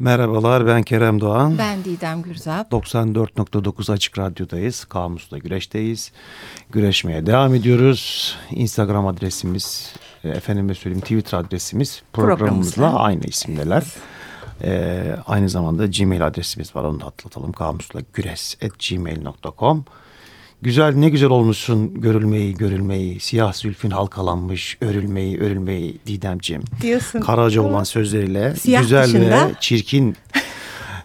Merhabalar ben Kerem Doğan. Ben Didem Gürzap. 94.9 Açık Radyo'dayız. Kamus'ta güreşteyiz. Güreşmeye devam ediyoruz. Instagram adresimiz, e, efendime söyleyeyim Twitter adresimiz programımızla aynı isimdeler. Ee, aynı zamanda Gmail adresimiz var onu da atlatalım. Kamusla güres.gmail.com Güzel ne güzel olmuşsun görülmeyi görülmeyi siyah zülfün halkalanmış örülmeyi örülmeyi Didemciğim. Diyorsun. Karaca olan sözleriyle Siyah güzel dışında. ve çirkin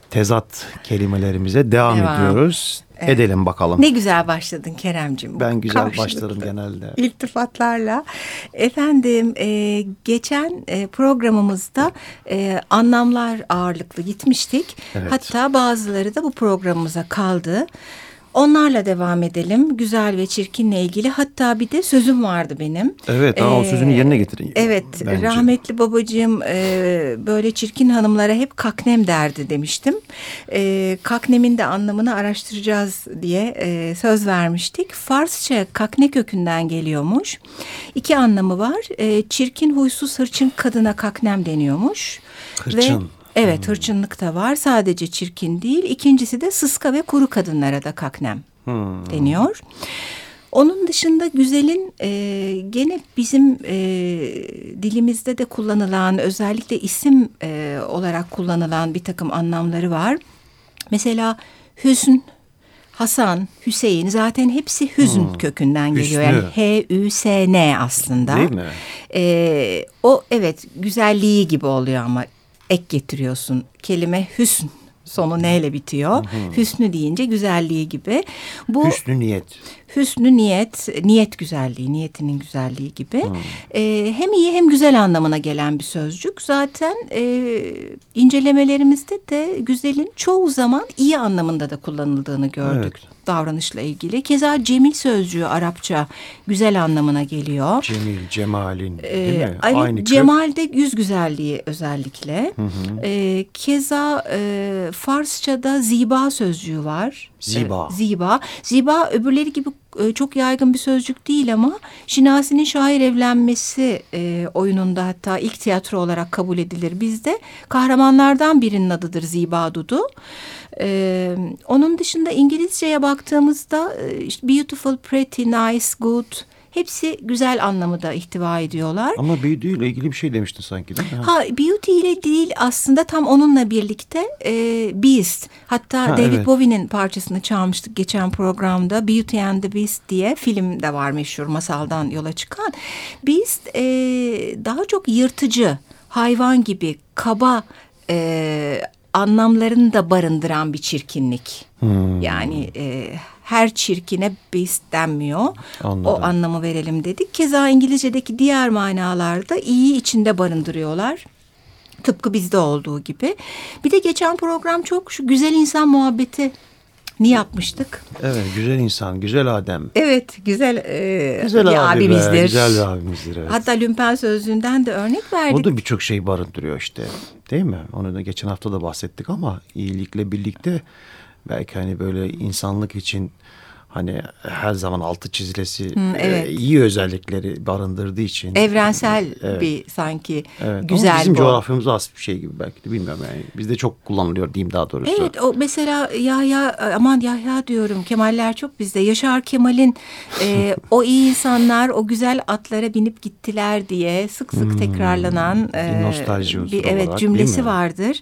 tezat kelimelerimize devam, Devam. ediyoruz. Edelim bakalım. Ne güzel başladın Keremcim. Ben güzel Karşılıklı başlarım genelde. İltifatlarla. Efendim e, geçen e, programımızda e, anlamlar ağırlıklı gitmiştik. Evet. Hatta bazıları da bu programımıza kaldı. Onlarla devam edelim. Güzel ve çirkinle ilgili. Hatta bir de sözüm vardı benim. Evet o Ee, sözünü yerine getirin. Evet bence. rahmetli babacığım e, böyle çirkin hanımlara hep kaknem derdi demiştim. E, kaknemin de anlamını araştıracağız diye e, söz vermiştik. Farsça kakne kökünden geliyormuş. İki anlamı var. E, çirkin huysuz hırçın kadına kaknem deniyormuş. Hırçın. Ve Evet hırçınlık da var sadece çirkin değil. İkincisi de sıska ve kuru kadınlara da kaknem Hmm. deniyor. Onun dışında güzelin e, gene bizim e, dilimizde de kullanılan özellikle isim e, olarak kullanılan bir takım anlamları var. Mesela hüsn, Hasan, Hüseyin zaten hepsi hüzn kökünden geliyor. Yani Hüsnü. H-Ü-S-N aslında. Değil mi? Ee, o evet güzelliği gibi oluyor ama ek getiriyorsun. Kelime hüsn sonu neyle bitiyor? Hüsnü deyince güzelliği gibi. Bu Hüsnü niyet. Hüsnü niyet, niyet güzelliği, niyetinin güzelliği gibi. Ee, hem iyi hem güzel anlamına gelen bir sözcük. Zaten e, incelemelerimizde de güzelin çoğu zaman iyi anlamında da kullanıldığını gördük. Evet. Davranışla ilgili. Keza cemil sözcüğü Arapça güzel anlamına geliyor. Cemil, cemalin değil Ee, mi? evet, Aynı kök. Cemal'de yüz güzelliği özellikle. Ee, keza e, Farsça'da ziba sözcüğü var. Ziba. Ee, ziba. Ziba öbürleri gibi e, çok yaygın bir sözcük değil ama Şinasi'nin şair evlenmesi e, oyununda hatta ilk tiyatro olarak kabul edilir bizde. Kahramanlardan birinin adıdır Ziba Dudu. Ee, onun dışında İngilizceye baktığımızda e, işte beautiful, pretty, nice, good hepsi güzel anlamı da ihtiva ediyorlar. Ama büyüdüğüyle ilgili bir şey demiştin sanki değil mi? Ha beauty ile değil aslında tam onunla birlikte e, Beast. Hatta Ha, David evet. Bowie'nin parçasını çalmıştık geçen programda. Beauty and the Beast diye film de var meşhur masaldan yola çıkan. Beast e, daha çok yırtıcı, hayvan gibi, kaba e, anlamlarını da barındıran bir çirkinlik. Hmm. Yani e, her çirkine beast denmiyor. Anladım. O anlamı verelim dedik. Keza İngilizce'deki diğer manalarda iyi içinde barındırıyorlar. Tıpkı bizde olduğu gibi. Bir de geçen program çok şu güzel insan muhabbeti ni yapmıştık. Evet güzel insan, güzel Adem. Evet güzel, e, Güzel bir abi be, abimizdir. güzel bir abimizdir evet. Hatta Lümpen Sözlüğü'nden de örnek verdik. O da birçok şey barındırıyor işte. Değil mi? Onu da geçen hafta da bahsettik ama iyilikle birlikte belki hani böyle insanlık için hani her zaman altı çizilesi evet. e, iyi özellikleri barındırdığı için. Evrensel Evet. bir sanki Evet. güzel ama bizim bu. coğrafyamıza az bir şey gibi belki de bilmiyorum yani. Bizde çok kullanılıyor diyeyim daha doğrusu. Evet o mesela Yahya aman Yahya diyorum Kemaller çok bizde. Yaşar Kemal'in e, o iyi insanlar o güzel atlara binip gittiler diye sık sık tekrarlanan e, Hmm. Bir nostalji bir unsuru evet olarak, cümlesi vardır.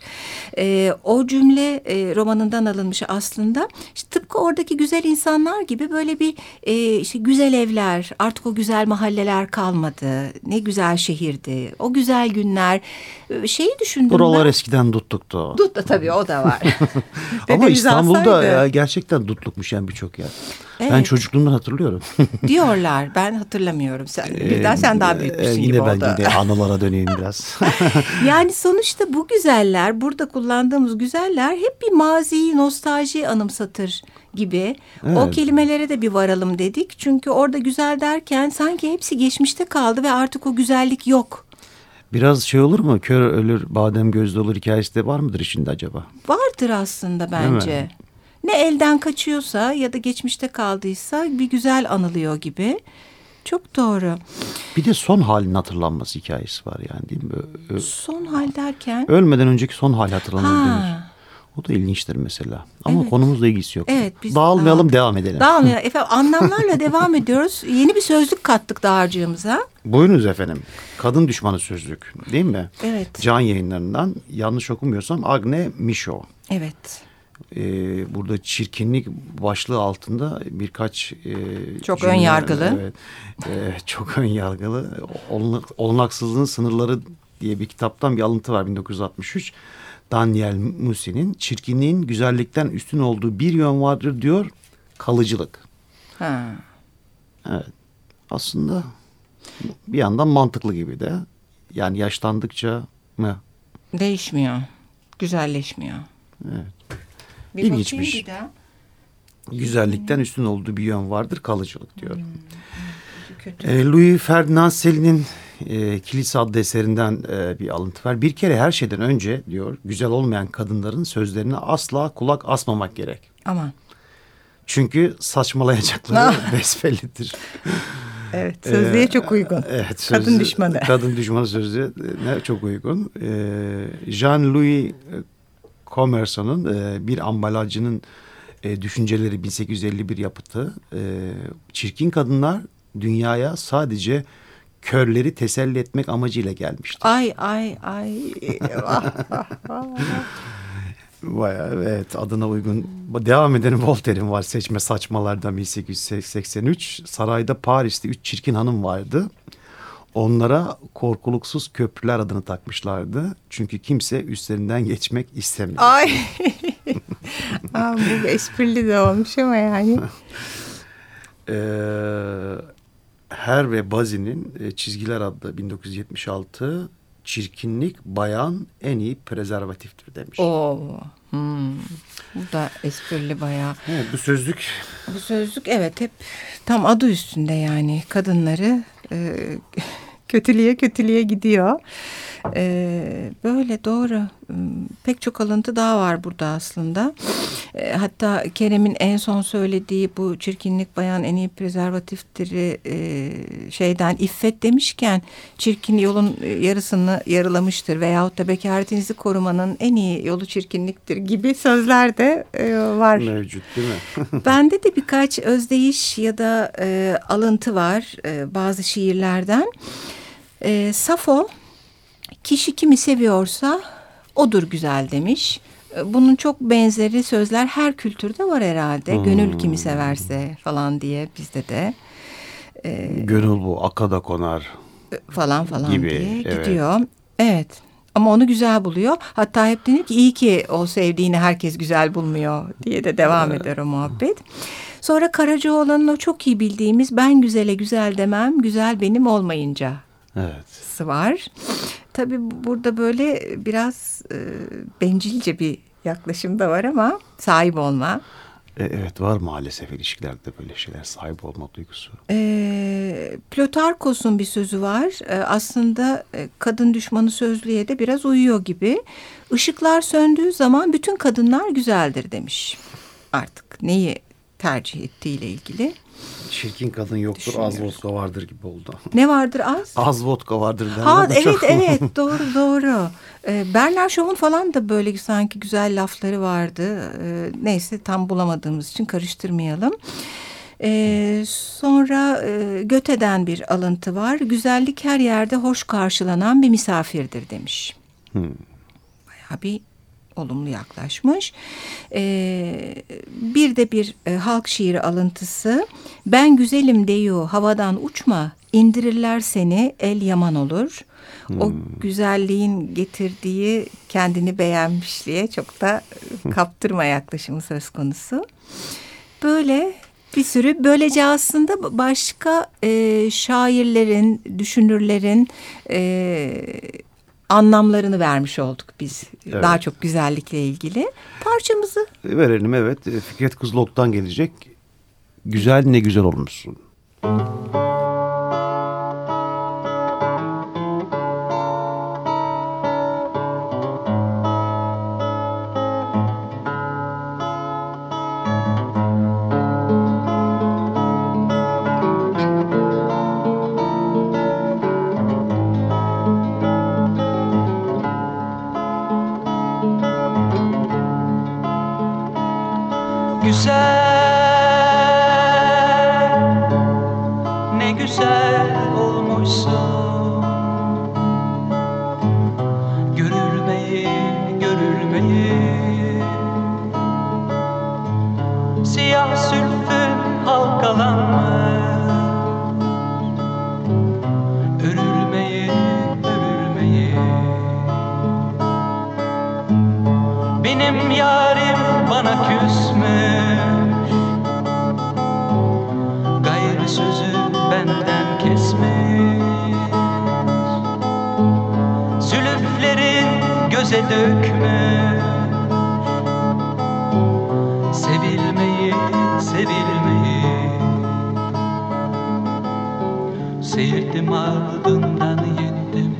E, o cümle e, romanından alınmış aslında. İşte tıpkı oradaki güzel insanlar gibi böyle bir e, işte güzel evler artık o güzel mahalleler kalmadı. Ne güzel şehirdi. O güzel günler. E, Şeyi düşündüm Buralar ben. eskiden tuttuktu. Dut da tabii o da var. Ama İstanbul'da ya gerçekten dutlukmuş yani birçok yer. Ben Evet. çocukluğumdan hatırlıyorum. Diyorlar. Ben hatırlamıyorum. Sen, birden sen daha büyütmüşsün Ee, gibi Yine ben oldu. yine anılara döneyim biraz. Yani sonuçta bu güzeller, burada kullandığımız güzeller hep bir maziyi, nostalji anımsatır gibi. O Evet. kelimelere de bir varalım dedik. Çünkü orada güzel derken sanki hepsi geçmişte kaldı ve artık o güzellik yok. Biraz şey olur mu? Kör ölür, badem gözlü olur hikayesi de var mıdır içinde acaba? Vardır aslında bence. Ne elden kaçıyorsa ya da geçmişte kaldıysa bir güzel anılıyor gibi. çok doğru. Bir de son halin hatırlanması hikayesi var yani değil mi? Ö- Son hal derken? Ölmeden önceki son hali hatırlanır Ha. denir. O da ilginçtir mesela. Ama Evet. konumuzla ilgisi yok. Evet, biz Dağılmayalım dağıldık. devam edelim. Dağılmayalım. Efendim anlamlarla devam ediyoruz. Yeni bir sözlük kattık dağarcığımıza. Buyurunuz efendim. Kadın düşmanı sözlük değil mi? Evet. Can yayınlarından yanlış okumuyorsam Agne Mişo. Evet. Ee, burada çirkinlik başlığı altında birkaç e, Çok cümle- ön yargılı. Evet, e, çok ön yargılı. Olanak, olanaksızlığın sınırları diye bir kitaptan bir alıntı var 1963. Daniel Musi'nin çirkinliğin güzellikten üstün olduğu bir yön vardır diyor kalıcılık. Ha. Evet. Aslında bir yandan mantıklı gibi de. Yani yaşlandıkça mı? Değişmiyor. Güzelleşmiyor. Evet. Bir İlginçmiş. bir daha. Güzellikten üstün olduğu bir yön vardır kalıcılık diyor. Kötü. E, Louis Ferdinand Céline'in e, Kilise adlı eserinden e, bir alıntı var. Bir kere her şeyden önce diyor güzel olmayan kadınların sözlerine asla kulak asmamak gerek. Aman. Çünkü saçmalayacakları besbellidir. Evet. Sözlüğe çok uygun. Evet, Kadın sözlü- düşmanı. Kadın düşmanı sözü ne çok uygun. E, Jean-Louis Commerson'un e, bir ambalajcının e, düşünceleri 1851 yapıtı. E, çirkin kadınlar dünyaya sadece körleri teselli etmek amacıyla gelmiştir. Ay ay ay. Bayağı evet adına uygun. Devam edelim Voltaire'in var seçme saçmalardan 1883. Sarayda Paris'te üç çirkin hanım vardı. Onlara korkuluksuz köprüler adını takmışlardı. Çünkü kimse üstlerinden geçmek istemiyor. Ay. Aa, bu esprili de olmuş ama yani. Ee, Her ve Bazi'nin e, Çizgiler adlı 1976 çirkinlik bayan en iyi prezervatiftir demiş. Oo. Hmm. Bu da esprili bayağı. Evet, bu sözlük Bu sözlük evet hep tam adı üstünde yani kadınları e, kötülüğe kötülüğe gidiyor. E, böyle doğru. Hmm, Pek çok alıntı daha var burada aslında. E, hatta Kerem'in en son söylediği bu çirkinlik bayan en iyi prezervatiftir e, şeyden iffet demişken çirkin yolun yarısını yarılamıştır veyahut da bekaretinizi korumanın en iyi yolu çirkinliktir gibi sözler de e, var. mevcut değil mi? Bende de birkaç özdeyiş ya da e, alıntı var e, bazı şiirlerden. E, Safo, kişi kimi seviyorsa odur güzel demiş. E, Bunun çok benzeri sözler her kültürde var herhalde. Gönül kimi severse falan diye bizde de Gönül bu akada konar. e, falan falan Gibi, diye evet. gidiyor. Evet. Ama onu güzel buluyor. Hatta hep denir ki iyi ki o sevdiğini herkes güzel bulmuyor diye de devam eder o muhabbet. Sonra Karacaoğlan'ın o çok iyi bildiğimiz ben güzele güzel demem, güzel benim olmayınca Evet. var. Tabii burada böyle biraz e, bencilce bir yaklaşım da var ama sahip olma. E, evet var maalesef ilişkilerde böyle şeyler sahip olma duygusu. E, Plotarkos'un bir sözü var. E, aslında e, kadın düşmanı sözlüğe de biraz uyuyor gibi. Işıklar söndüğü zaman bütün kadınlar güzeldir demiş. Artık neyi tercih ettiğiyle ilgili. Çirkin kadın yoktur az vodka vardır gibi oldu. Ne vardır az? Az vodka vardır Ha evet çok- evet doğru doğru. Ee, Bernard Shaw'un falan da böyle sanki güzel lafları vardı. Ee, neyse tam bulamadığımız için karıştırmayalım. Ee, sonra e, Göte'den bir alıntı var. Güzellik her yerde hoş karşılanan bir misafirdir demiş. Hmm. Bayağı bir olumlu yaklaşmış. Ee, bir de bir e, halk şiiri alıntısı. Ben güzelim deyu havadan uçma, indirirler seni el yaman olur. O güzelliğin getirdiği kendini beğenmişliğe çok da e, kaptırma yaklaşımı söz konusu. Böyle bir sürü böylece aslında başka e, şairlerin, düşünürlerin e, anlamlarını vermiş olduk biz. Evet. Daha çok güzellikle ilgili. Parçamızı Verelim evet. E, Fikret Kızılok'tan gelecek. Güzel ne güzel olmuşsun. güzel Ne güzel olmuşsun. dökme. Sevilmeyi, sevilmeyi. Seyirdim ardından yendim.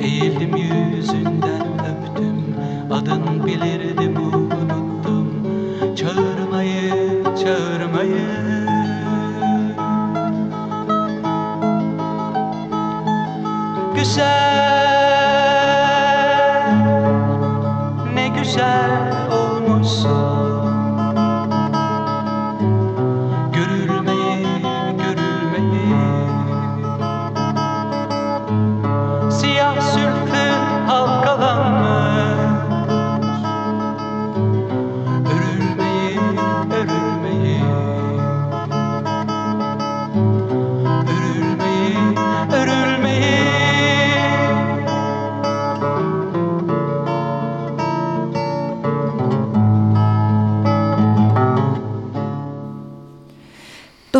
Eğildim yüzünden öptüm. Adın bilirdim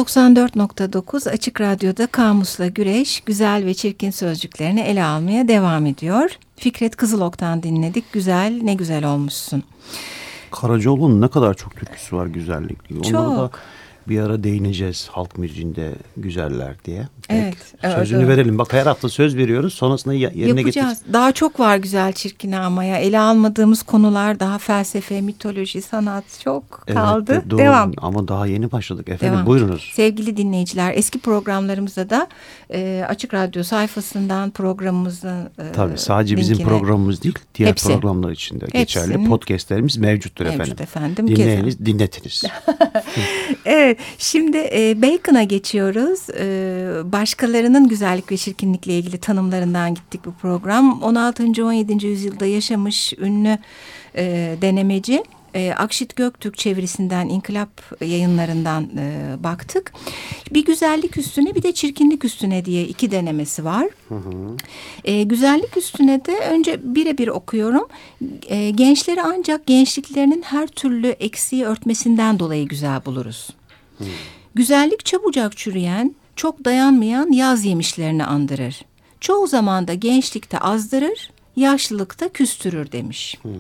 94.9 Açık Radyo'da Kamus'la Güreş güzel ve çirkin sözcüklerini ele almaya devam ediyor. Fikret Kızılok'tan dinledik. Güzel ne güzel olmuşsun. Karacaoğlu'nun ne kadar çok türküsü var güzellikli. Çok. Onlara da bir ara değineceğiz halk müziğinde güzeller diye. Evet. Sözünü evet, verelim. Bak her hafta söz veriyoruz. Sonrasında yerine Yapacağız. Getir. Daha çok var güzel çirkin ama ya. Ele almadığımız konular daha felsefe, mitoloji, sanat çok kaldı. Evet, doğru. Devam. Ama daha yeni başladık efendim. Devam. Buyurunuz. Sevgili dinleyiciler eski programlarımızda da e, Açık Radyo sayfasından programımızın e, Tabii sadece linkine, bizim programımız değil. Diğer hepsi, programlar için de geçerli. Podcastlerimiz mevcuttur mevcut efendim. efendim. Dinleyiniz, dinletiniz. evet. Şimdi e, Bacon'a geçiyoruz. E, başkalarının güzellik ve çirkinlikle ilgili tanımlarından gittik bu program. 16. 17. yüzyılda yaşamış ünlü e, denemeci e, Akşit Göktürk çevirisinden, İnkılap yayınlarından e, baktık. Bir güzellik üstüne bir de çirkinlik üstüne diye iki denemesi var. Hı hı. E, güzellik üstüne de önce birebir okuyorum. E, gençleri ancak gençliklerinin her türlü eksiği örtmesinden dolayı güzel buluruz. Güzellik çabucak çürüyen, çok dayanmayan yaz yemişlerini andırır. Çoğu zaman da gençlikte azdırır, yaşlılıkta küstürür demiş. Hmm.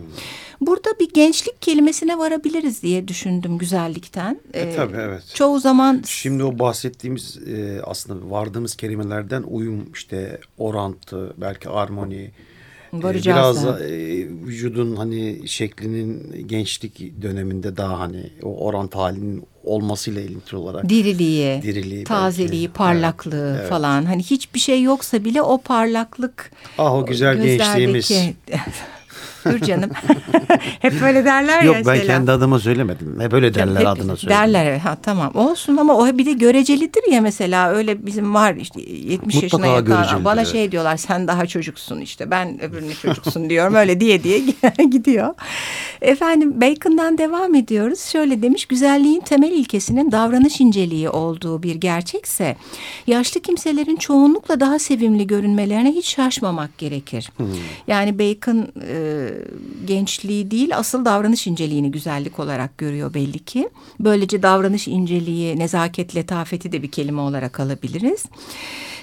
Burada bir gençlik kelimesine varabiliriz diye düşündüm güzellikten. E, ee, tabii evet. Çoğu zaman... Şimdi o bahsettiğimiz e, aslında vardığımız kelimelerden uyum işte orantı belki armoni Varacağız Biraz da, e, vücudun hani şeklinin gençlik döneminde daha hani o orant halinin olmasıyla ilintili olarak. Diriliği, diriliği tazeliği, belki. parlaklığı evet, falan. Hani hiçbir şey yoksa bile o parlaklık. Ah o güzel gençliğimiz. Dur canım. Hep böyle derler Yok, ya. Yok ben şeyler. kendi adıma söylemedim. Hep öyle derler Hep adına söyledim. Derler ha tamam olsun ama o bir de görecelidir ya mesela öyle bizim var işte 70 Mutlaka yaşına yakın bana şey diyorlar sen daha çocuksun işte ben öbürünü çocuksun diyorum öyle diye diye gidiyor. Efendim Bacon'dan devam ediyoruz. Şöyle demiş güzelliğin temel ilkesinin davranış inceliği olduğu bir gerçekse yaşlı kimselerin çoğunlukla daha sevimli görünmelerine hiç şaşmamak gerekir. Hmm. Yani Bacon e, gençliği değil asıl davranış inceliğini güzellik olarak görüyor belli ki. Böylece davranış inceliği, nezaket, letafeti de bir kelime olarak alabiliriz.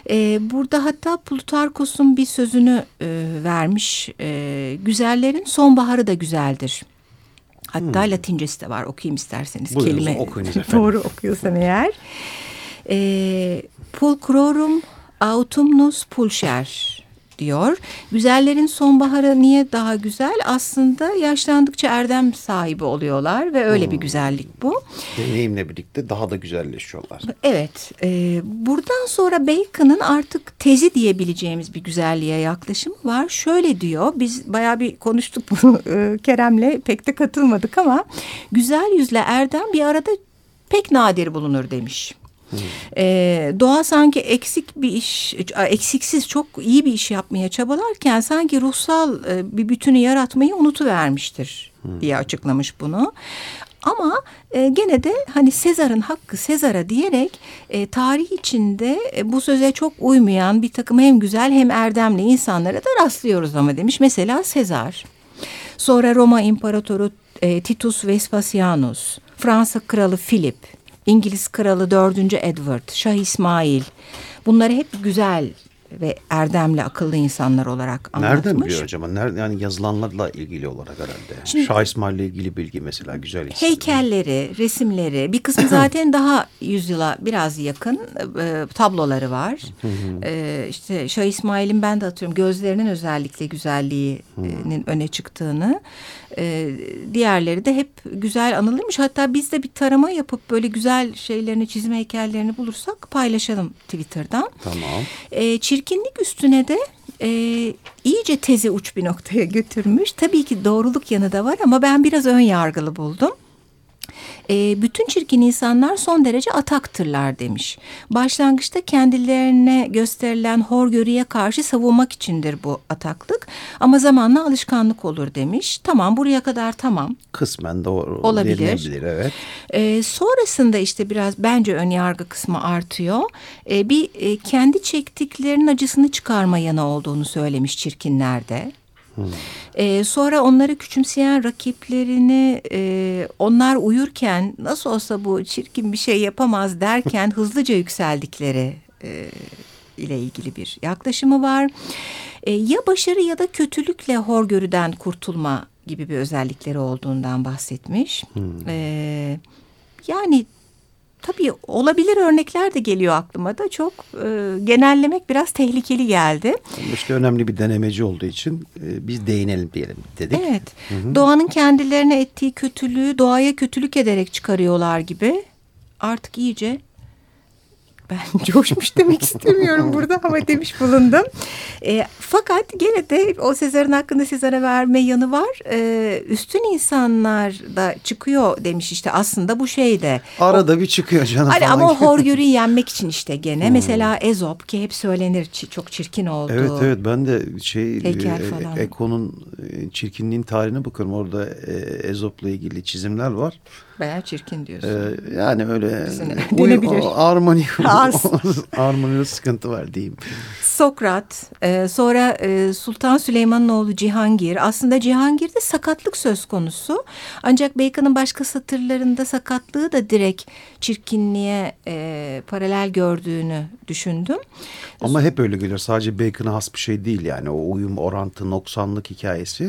E, burada hatta Plutarkos'un bir sözünü e, vermiş. E, güzellerin sonbaharı da güzeldir. Hatta hmm. Latincesi de var okuyayım isterseniz. Buyurunuz, kelime okuyunuz doğru okuyorsam eğer. E, pulcrorum autumnus pulcher diyor. Güzellerin sonbaharı niye daha güzel? Aslında yaşlandıkça erdem sahibi oluyorlar ve öyle hmm. bir güzellik bu. Deneyimle birlikte daha da güzelleşiyorlar. Evet. E, buradan sonra Bacon'ın artık tezi diyebileceğimiz bir güzelliğe yaklaşımı var. Şöyle diyor, biz bayağı bir konuştuk bunu e, Kerem'le pek de katılmadık ama güzel yüzle erdem bir arada pek nadir bulunur demiş. Ee, doğa sanki eksik bir iş, eksiksiz çok iyi bir iş yapmaya çabalarken sanki ruhsal e, bir bütünü yaratmayı unutuvermiştir hmm. diye açıklamış bunu. Ama e, gene de hani Sezar'ın hakkı Sezar'a diyerek e, tarih içinde e, bu söze çok uymayan bir takım hem güzel hem erdemli insanlara da rastlıyoruz ama demiş. Mesela Sezar. Sonra Roma İmparatoru e, Titus Vespasianus, Fransa Kralı Philip, İngiliz Kralı 4. Edward, Şah İsmail. Bunları hep güzel ve erdemli akıllı insanlar olarak anlatmış. Nereden biliyor acaba? Nerede, yani yazılanlarla ilgili olarak herhalde. Şimdi, Şah İsmail ile ilgili bilgi mesela güzel. Heykelleri, resimleri bir kısmı zaten daha yüzyıla biraz yakın e, tabloları var. e, işte Şah İsmail'in ben de atıyorum gözlerinin özellikle güzelliğinin öne çıktığını. E, diğerleri de hep güzel anılırmış. Hatta biz de bir tarama yapıp böyle güzel şeylerini, çizim heykellerini bulursak paylaşalım Twitter'dan. Tamam. E, çirkinlik üstüne de e, iyice tezi uç bir noktaya götürmüş. Tabii ki doğruluk yanı da var ama ben biraz ön yargılı buldum e, bütün çirkin insanlar son derece ataktırlar demiş. Başlangıçta kendilerine gösterilen horgörüye karşı savunmak içindir bu ataklık ama zamanla alışkanlık olur demiş. Tamam buraya kadar tamam. Kısmen doğru olabilir. evet. E, sonrasında işte biraz bence ön yargı kısmı artıyor. E, bir e, kendi çektiklerinin acısını çıkarma yanı olduğunu söylemiş çirkinlerde. Hmm. Ee, sonra onları küçümseyen rakiplerini e, onlar uyurken nasıl olsa bu çirkin bir şey yapamaz derken hızlıca yükseldikleri e, ile ilgili bir yaklaşımı var. E, ya başarı ya da kötülükle horgörüden kurtulma gibi bir özellikleri olduğundan bahsetmiş. Hmm. E, yani Tabii olabilir örnekler de geliyor aklıma da çok e, genellemek biraz tehlikeli geldi. İşte önemli bir denemeci olduğu için e, biz değinelim diyelim dedik. Evet hı hı. doğanın kendilerine ettiği kötülüğü doğaya kötülük ederek çıkarıyorlar gibi artık iyice ben coşmuş demek istemiyorum burada ama demiş bulundum. E, fakat gene de o Sezar'ın hakkında Sezar'a verme yanı var. E, üstün insanlar da çıkıyor demiş işte aslında bu şeyde. Arada o, bir çıkıyor canım. Hani ama o horgörüyü yenmek için işte gene. Hmm. Mesela Ezop ki hep söylenir çok çirkin oldu. Evet evet ben de şey e, Eko'nun çirkinliğin tarihine bakıyorum. Orada e, Ezop'la ilgili çizimler var. Bayağı çirkin diyorsun. Ee, yani öyle denebilir. Armoni, armonide sıkıntı var diyeyim. Sokrat, e, sonra e, Sultan Süleyman'ın oğlu Cihangir. Aslında Cihangir'de sakatlık söz konusu. Ancak Bacon'ın başka satırlarında sakatlığı da direkt çirkinliğe e, paralel gördüğünü düşündüm. Ama hep öyle gelir. Sadece Bacon'a has bir şey değil yani. O uyum, orantı, noksanlık hikayesi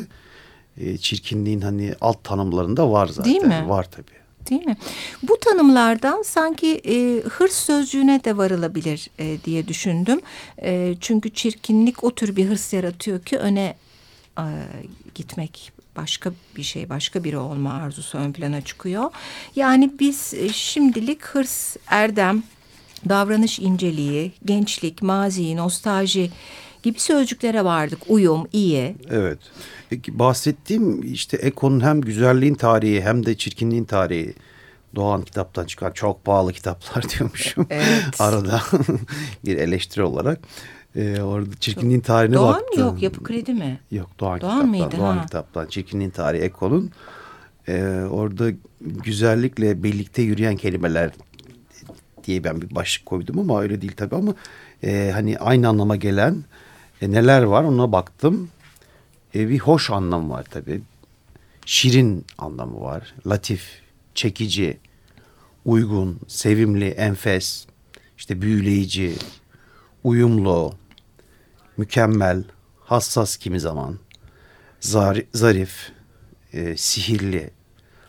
e, çirkinliğin hani alt tanımlarında var zaten. Değil mi? Var tabii. Değil mi? Bu tanımlardan sanki e, hırs sözcüğüne de varılabilir e, diye düşündüm. E, çünkü çirkinlik o tür bir hırs yaratıyor ki öne e, gitmek başka bir şey, başka biri olma arzusu ön plana çıkıyor. Yani biz e, şimdilik hırs, erdem, davranış inceliği, gençlik, mazi, nostalji gibi sözcüklere vardık. Uyum, iyi. Evet. Peki bahsettiğim işte Eko'nun hem güzelliğin tarihi hem de çirkinliğin tarihi Doğan kitaptan çıkan çok pahalı kitaplar diyormuşum. Evet. Arada bir eleştiri olarak. Ee, orada çirkinliğin tarihine Doğan baktım. Doğan yok yapı kredi mi? Yok Doğan, Doğan kitaptan. Mıydı, Doğan ha? kitaptan. Çirkinliğin tarihi Eko'nun. Ee, orada güzellikle birlikte yürüyen kelimeler diye ben bir başlık koydum ama öyle değil tabii ama e, hani aynı anlama gelen e, neler var ona baktım. E, bir hoş anlamı var tabii. Şirin anlamı var. Latif, çekici, uygun, sevimli, enfes, işte büyüleyici, uyumlu, mükemmel, hassas kimi zaman, zarif, e, sihirli,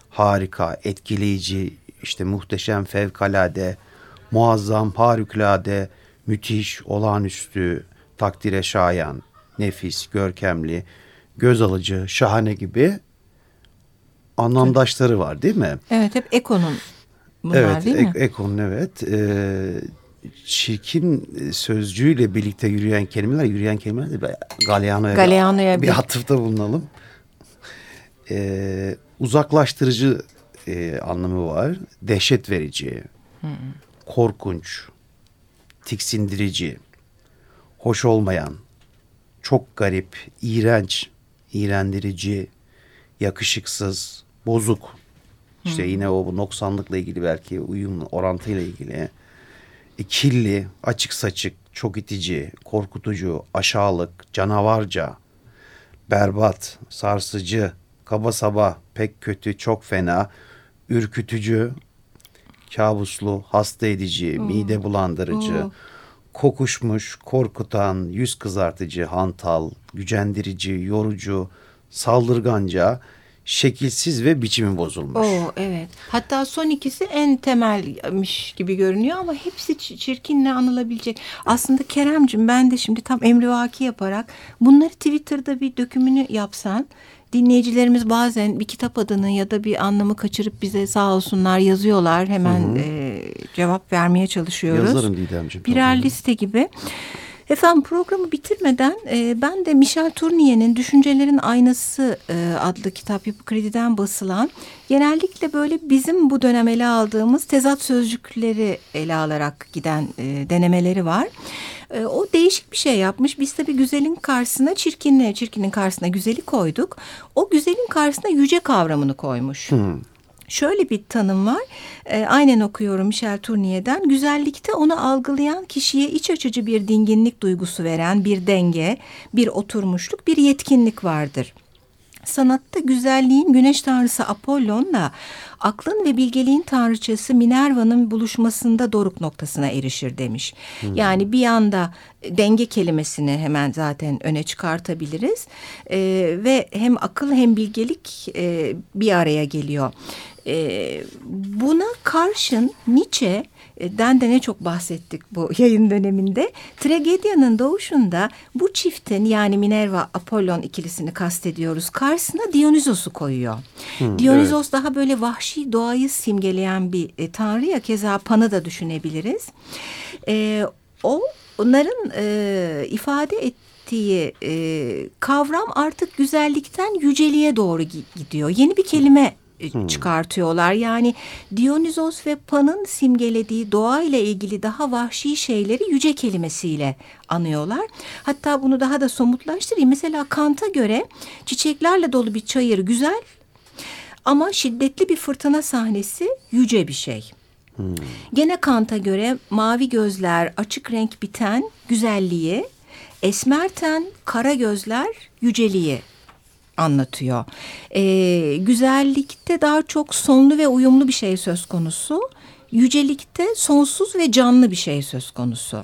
harika, etkileyici, işte muhteşem, fevkalade, muazzam, harikulade, müthiş, olağanüstü, takdire şayan nefis, görkemli, göz alıcı, şahane gibi anlamdaşları var değil mi? Evet hep Eko'nun bunlar evet, değil mi? ek- Eko'nun evet. Ee, çirkin sözcüğüyle birlikte yürüyen kelimeler, yürüyen kelimeler de bir- Galeano'ya, Galeano'ya bir, bir- atıfta bulunalım. Ee, uzaklaştırıcı e, anlamı var. Dehşet verici, korkunç, tiksindirici, hoş olmayan, çok garip, iğrenç, iğrendirici, yakışıksız, bozuk. İşte yine o bu noksanlıkla ilgili belki uyum orantıyla ilgili. E, kirli, açık saçık, çok itici, korkutucu, aşağılık, canavarca, berbat, sarsıcı, kaba saba, pek kötü, çok fena, ürkütücü, kabuslu, hasta edici, mide bulandırıcı, Oo. Kokuşmuş, korkutan, yüz kızartıcı, hantal, gücendirici, yorucu, saldırganca, şekilsiz ve biçimi bozulmuş. Oo evet. Hatta son ikisi en temelmiş gibi görünüyor ama hepsi çirkinle anılabilecek. Aslında Keremcim ben de şimdi tam emrivaki yaparak bunları Twitter'da bir dökümünü yapsan dinleyicilerimiz bazen bir kitap adını ya da bir anlamı kaçırıp bize sağ olsunlar yazıyorlar. Hemen e, cevap vermeye çalışıyoruz. Yazarım Didemciğim. Birer tabii. liste gibi. Efendim programı bitirmeden e, ben de Michel Tournier'in Düşüncelerin Aynası e, adlı kitap Yapı Kredi'den basılan genellikle böyle bizim bu dönem ele aldığımız tezat sözcükleri ele alarak giden e, denemeleri var. E, o değişik bir şey yapmış. Biz tabii güzelin karşısına çirkinle, çirkinin karşısına güzeli koyduk. O güzelin karşısına yüce kavramını koymuş. Şöyle bir tanım var. E, aynen okuyorum Michel Tournier'den. Güzellikte onu algılayan kişiye iç açıcı bir dinginlik duygusu veren bir denge, bir oturmuşluk, bir yetkinlik vardır. Sanatta güzelliğin güneş tanrısı Apollon'la aklın ve bilgeliğin tanrıçası Minerva'nın buluşmasında doruk noktasına erişir demiş. Yani bir yanda denge kelimesini hemen zaten öne çıkartabiliriz Ee, ve hem akıl hem bilgelik e, bir araya geliyor. Ee, buna karşın Nietzsche den de ne çok bahsettik bu yayın döneminde. Tragedyanın doğuşunda bu çiftin yani Minerva Apollon ikilisini kastediyoruz. Karşısına Dionysos'u koyuyor. Dionysos daha böyle vahşi doğayı simgeleyen bir e, tanrı ya keza Pan'ı da düşünebiliriz. E, o onların e, ifade ettiği e, kavram artık güzellikten yüceliğe doğru gi- gidiyor. Yeni bir kelime e, çıkartıyorlar. Yani Dionysos ve Pan'ın simgelediği doğa ile ilgili daha vahşi şeyleri yüce kelimesiyle anıyorlar. Hatta bunu daha da somutlaştırayım. Mesela Kant'a göre çiçeklerle dolu bir çayır güzel ama şiddetli bir fırtına sahnesi yüce bir şey. Gene Kant'a göre mavi gözler, açık renk biten güzelliği, esmer ten, kara gözler yüceliği anlatıyor. Ee, güzellikte daha çok sonlu ve uyumlu bir şey söz konusu. Yücelikte sonsuz ve canlı bir şey söz konusu.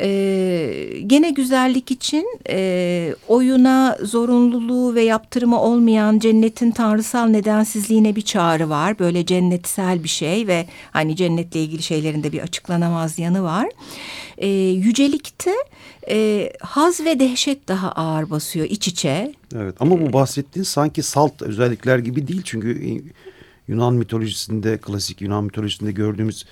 Ee, gene güzellik için e, oyuna zorunluluğu ve yaptırımı olmayan cennetin tanrısal nedensizliğine bir çağrı var. Böyle cennetsel bir şey ve hani cennetle ilgili şeylerin de bir açıklanamaz yanı var. Ee, yücelikte e, haz ve dehşet daha ağır basıyor iç içe. Evet ama bu bahsettiğin sanki salt özellikler gibi değil çünkü Yunan mitolojisinde klasik Yunan mitolojisinde gördüğümüz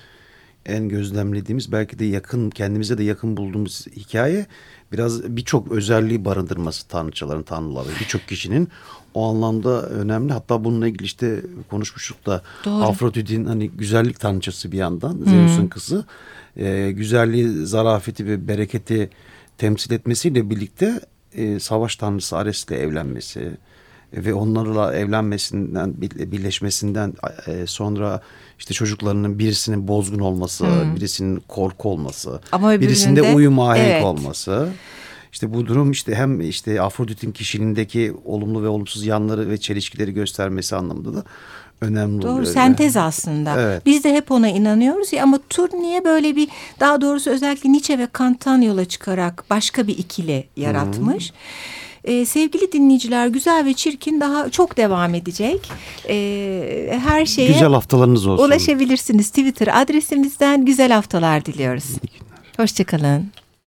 en gözlemlediğimiz belki de yakın kendimize de yakın bulduğumuz hikaye biraz birçok özelliği barındırması tanrıçaların tanrıları birçok kişinin. O anlamda önemli. Hatta bununla ilgili işte konuşmuştuk da. Afrodit'in hani güzellik tanrıçası bir yandan Zeus'un kızı. E, güzelliği zarafeti ve bereketi temsil etmesiyle birlikte e, savaş tanrısı Ares'le evlenmesi ve onlarla evlenmesinden birleşmesinden e, sonra işte çocuklarının birisinin bozgun olması, birisinin korku olması, Ama birisinde uyum ahenk evet. olması. İşte bu durum işte hem işte Afrodit'in kişiliğindeki olumlu ve olumsuz yanları ve çelişkileri göstermesi anlamında da önemli Doğru oluyor. sentez aslında. Evet. Biz de hep ona inanıyoruz ya ama Turniye böyle bir daha doğrusu özellikle Nietzsche ve Kant'tan yola çıkarak başka bir ikili yaratmış. Ee, sevgili dinleyiciler güzel ve çirkin daha çok devam edecek. Ee, her şeye Güzel haftalarınız olsun. ulaşabilirsiniz. Twitter adresimizden güzel haftalar diliyoruz. Hoşçakalın.